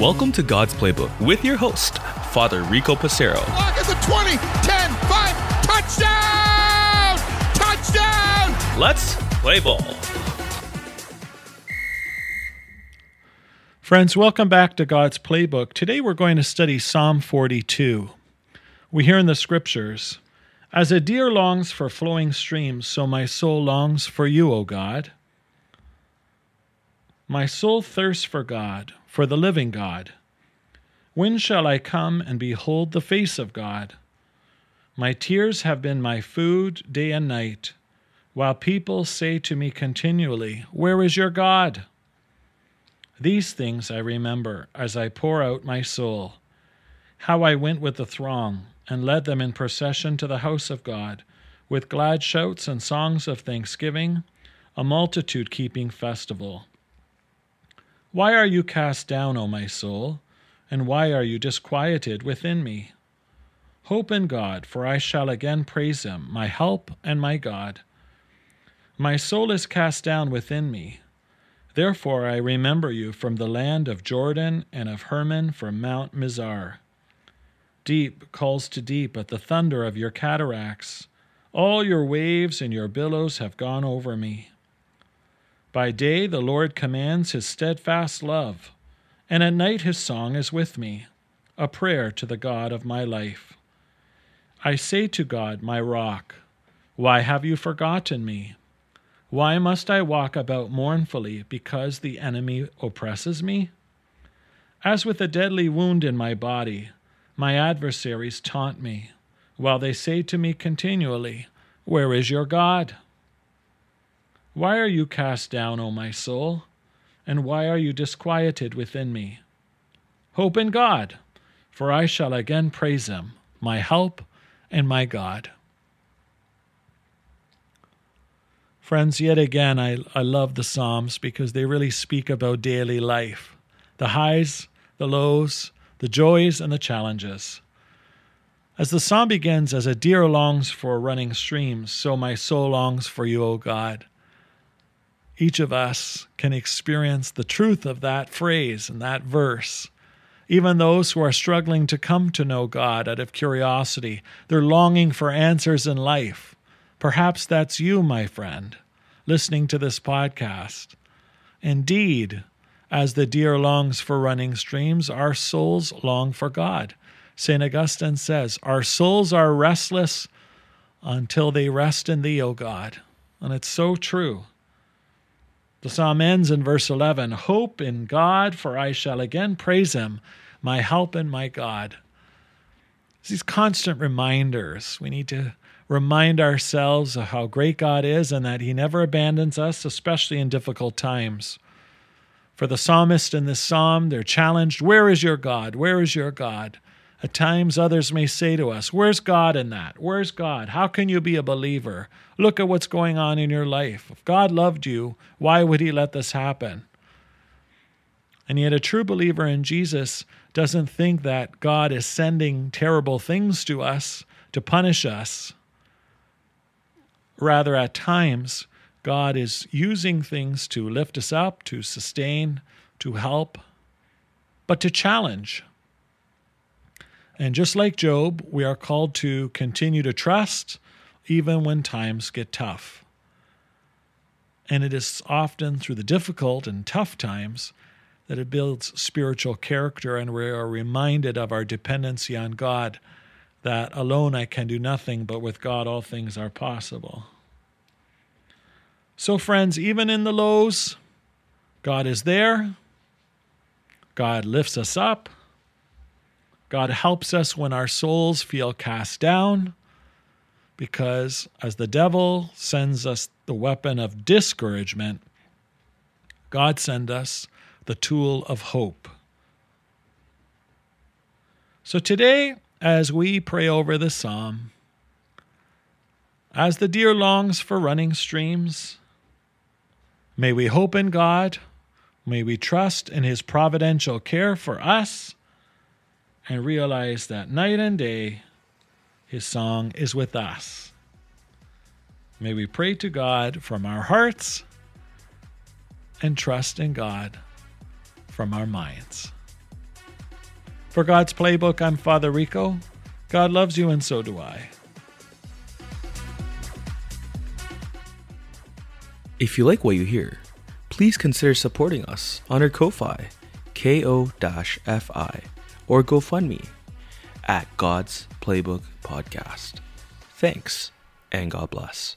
Welcome to God's Playbook with your host, Father Rico Passero. Lock at the 20, 10, 5, touchdown! Touchdown! Let's play ball. Friends, welcome back to God's Playbook. Today we're going to study Psalm 42. We hear in the scriptures, As a deer longs for flowing streams, so my soul longs for you, O God. My soul thirsts for God, for the living God. When shall I come and behold the face of God? My tears have been my food day and night, while people say to me continually, Where is your God? These things I remember as I pour out my soul. How I went with the throng and led them in procession to the house of God, with glad shouts and songs of thanksgiving, a multitude keeping festival. Why are you cast down, O my soul? And why are you disquieted within me? Hope in God, for I shall again praise him, my help and my God. My soul is cast down within me. Therefore I remember you from the land of Jordan and of Hermon from Mount Mizar. Deep calls to deep at the thunder of your cataracts. All your waves and your billows have gone over me. By day the Lord commands his steadfast love, and at night his song is with me, a prayer to the God of my life. I say to God, my rock, Why have you forgotten me? Why must I walk about mournfully because the enemy oppresses me? As with a deadly wound in my body, my adversaries taunt me, while they say to me continually, Where is your God? Why are you cast down, O my soul? And why are you disquieted within me? Hope in God, for I shall again praise him, my help and my God. Friends, yet again, I, I love the Psalms because they really speak about daily life the highs, the lows, the joys, and the challenges. As the psalm begins, as a deer longs for running streams, so my soul longs for you, O God. Each of us can experience the truth of that phrase and that verse. Even those who are struggling to come to know God out of curiosity, they're longing for answers in life. Perhaps that's you, my friend, listening to this podcast. Indeed, as the deer longs for running streams, our souls long for God. St. Augustine says, Our souls are restless until they rest in Thee, O God. And it's so true. The psalm ends in verse 11 Hope in God, for I shall again praise Him, my help and my God. These constant reminders. We need to remind ourselves of how great God is and that He never abandons us, especially in difficult times. For the psalmist in this psalm, they're challenged Where is your God? Where is your God? At times, others may say to us, Where's God in that? Where's God? How can you be a believer? Look at what's going on in your life. If God loved you, why would He let this happen? And yet, a true believer in Jesus doesn't think that God is sending terrible things to us to punish us. Rather, at times, God is using things to lift us up, to sustain, to help, but to challenge. And just like Job, we are called to continue to trust even when times get tough. And it is often through the difficult and tough times that it builds spiritual character, and we are reminded of our dependency on God that alone I can do nothing, but with God all things are possible. So, friends, even in the lows, God is there. God lifts us up. God helps us when our souls feel cast down, because as the devil sends us the weapon of discouragement, God sends us the tool of hope. So today, as we pray over the psalm, as the deer longs for running streams, may we hope in God, may we trust in His providential care for us, and realize that night and day His song is with us. May we pray to God from our hearts and trust in God from our minds. For God's Playbook, I'm Father Rico. God loves you, and so do I. If you like what you hear, please consider supporting us on our Ko-Fi, ko-fi, or GoFundMe at God's Playbook Podcast. Thanks, and God bless.